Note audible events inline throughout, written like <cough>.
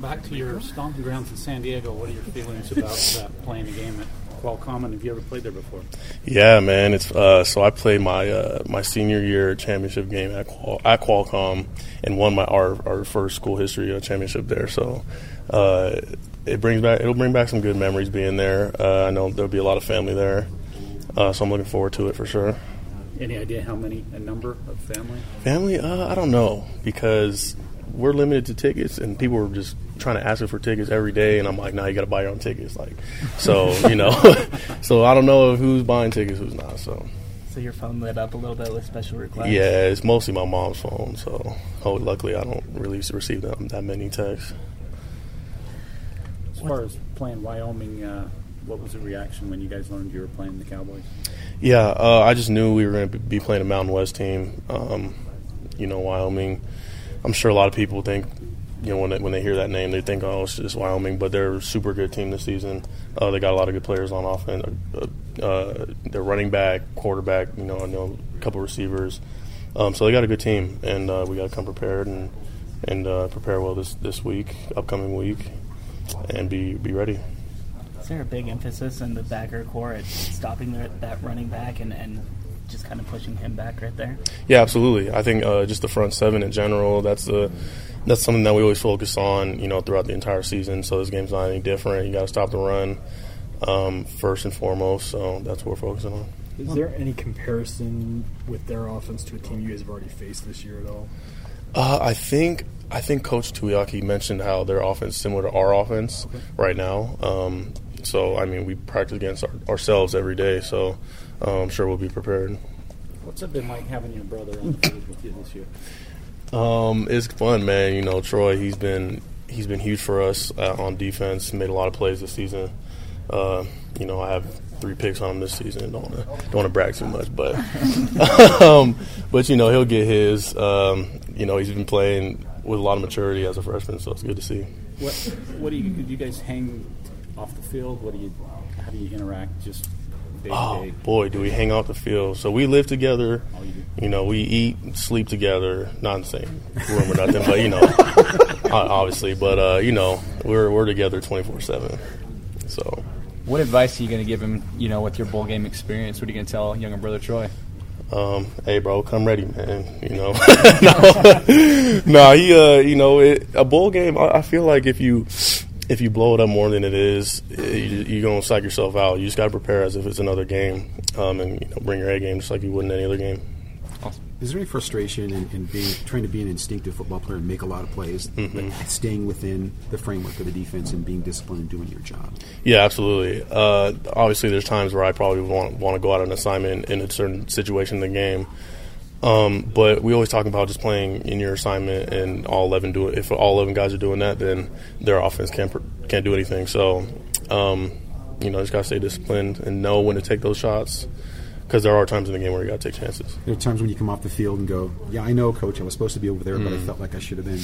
back to your stomping grounds in San Diego. What are your feelings about <laughs> that playing a game at Qualcomm? And have you ever played there before? Yeah, man. It's uh, so I played my uh, my senior year championship game at Qual- at Qualcomm and won my our, our first school history uh, championship there. So uh, it brings back it'll bring back some good memories being there. Uh, I know there'll be a lot of family there, uh, so I'm looking forward to it for sure. Any idea how many a number of family? Family, uh, I don't know because we're limited to tickets, and people were just trying to ask us for tickets every day, and I'm like, nah, you got to buy your own tickets. Like, so you know, <laughs> so I don't know who's buying tickets, who's not. So So your phone lit up a little bit with special requests. yeah, it's mostly my mom's phone. So oh, luckily, I don't really receive that, that many texts. As far as playing Wyoming, uh, what was the reaction when you guys learned you were playing the Cowboys? Yeah, uh, I just knew we were going to be playing a Mountain West team. Um, you know, Wyoming. I'm sure a lot of people think, you know, when they, when they hear that name, they think, oh, it's just Wyoming. But they're a super good team this season. Uh, they got a lot of good players on offense. Uh, uh, they're running back, quarterback. You know, I know a couple receivers. Um, so they got a good team, and uh, we got to come prepared and and uh, prepare well this this week, upcoming week, and be be ready. Is there a big emphasis in the backer corps at stopping the, that running back and, and just kind of pushing him back right there? Yeah, absolutely. I think uh, just the front seven in general. That's the that's something that we always focus on. You know, throughout the entire season. So this game's not any different. You got to stop the run um, first and foremost. So that's what we're focusing on. Is there any comparison with their offense to a team you guys have already faced this year at all? Uh, I think I think Coach Tuiaki mentioned how their offense is similar to our offense right now. Um, so I mean, we practice against our, ourselves every day. So uh, I'm sure we'll be prepared. What's it been like having your brother on the field with you this year? Um, it's fun, man. You know, Troy. He's been he's been huge for us uh, on defense. Made a lot of plays this season. Uh, you know, I have three picks on him this season. Don't wanna, don't want to brag too much, but <laughs> <laughs> um, but you know he'll get his. Um, you know, he's been playing with a lot of maturity as a freshman, so it's good to see. What What do you do? You guys hang off the field? What do you? How do you interact? Just Oh boy, do we hang out the field? So we live together. Oh, you. You know, we eat, sleep together. Not in the same room or nothing, but you know, <laughs> obviously. But uh, you know, we're we're together twenty four seven. So What advice are you going to give him, you know, with your bowl game experience? What are you going to tell younger brother Troy? Um, hey, bro, come ready, man. You know, <laughs> no, <laughs> no, he, uh, you know, it, a bowl game. I, I feel like if you if you blow it up more than it is, eh, you, you're gonna psych yourself out. You just gotta prepare as if it's another game, um, and you know, bring your A game just like you would in any other game. Awesome. Is there any frustration in, in being trying to be an instinctive football player and make a lot of plays, but staying within the framework of the defense and being disciplined and doing your job? Yeah, absolutely. Uh, obviously, there's times where I probably want want to go out on an assignment in a certain situation in the game. Um, but we always talk about just playing in your assignment, and all eleven do it. If all eleven guys are doing that, then their offense can't can't do anything. So, um, you know, just gotta stay disciplined and know when to take those shots. Because there are times in the game where you gotta take chances. There are times when you come off the field and go, "Yeah, I know, coach. I was supposed to be over there, but I felt like I should have been."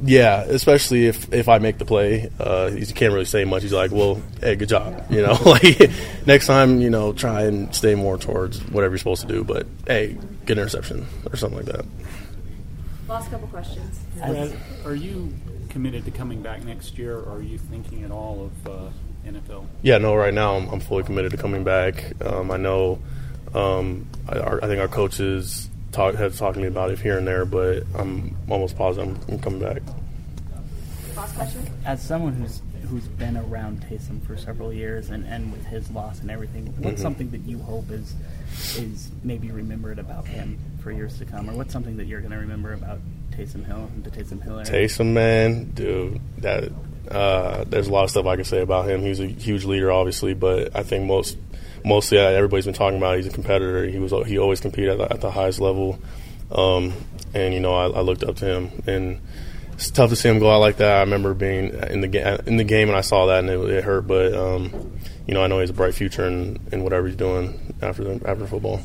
Yeah, especially if if I make the play, uh, he can't really say much. He's like, "Well, hey, good job," you know. <laughs> like next time, you know, try and stay more towards whatever you're supposed to do. But hey, get an interception or something like that. Last couple questions. Brad, are you committed to coming back next year, or are you thinking at all of uh, NFL? Yeah, no, right now I'm, I'm fully committed to coming back. Um, I know, um, I, our, I think our coaches talk, have talked to me about it here and there, but I'm almost positive I'm, I'm coming back. Last question. As someone who's who's been around Taysom for several years and, and with his loss and everything, what's Mm-hmm. something that you hope is is maybe remembered about him for years to come, or what's something that you're going to remember about Taysom Hill and the Taysom Hill era? Taysom, man, dude, that uh, there's a lot of stuff I can say about him. He's a huge leader, obviously, but I think most mostly uh, everybody's been talking about he's a competitor. He was he always competed at the, at the highest level, um, and you know I, I looked up to him, and it's tough to see him go out like that. I remember being in the ga- in the game and I saw that and it, it hurt, but um, you know I know he has a bright future in, in whatever he's doing after the, after football.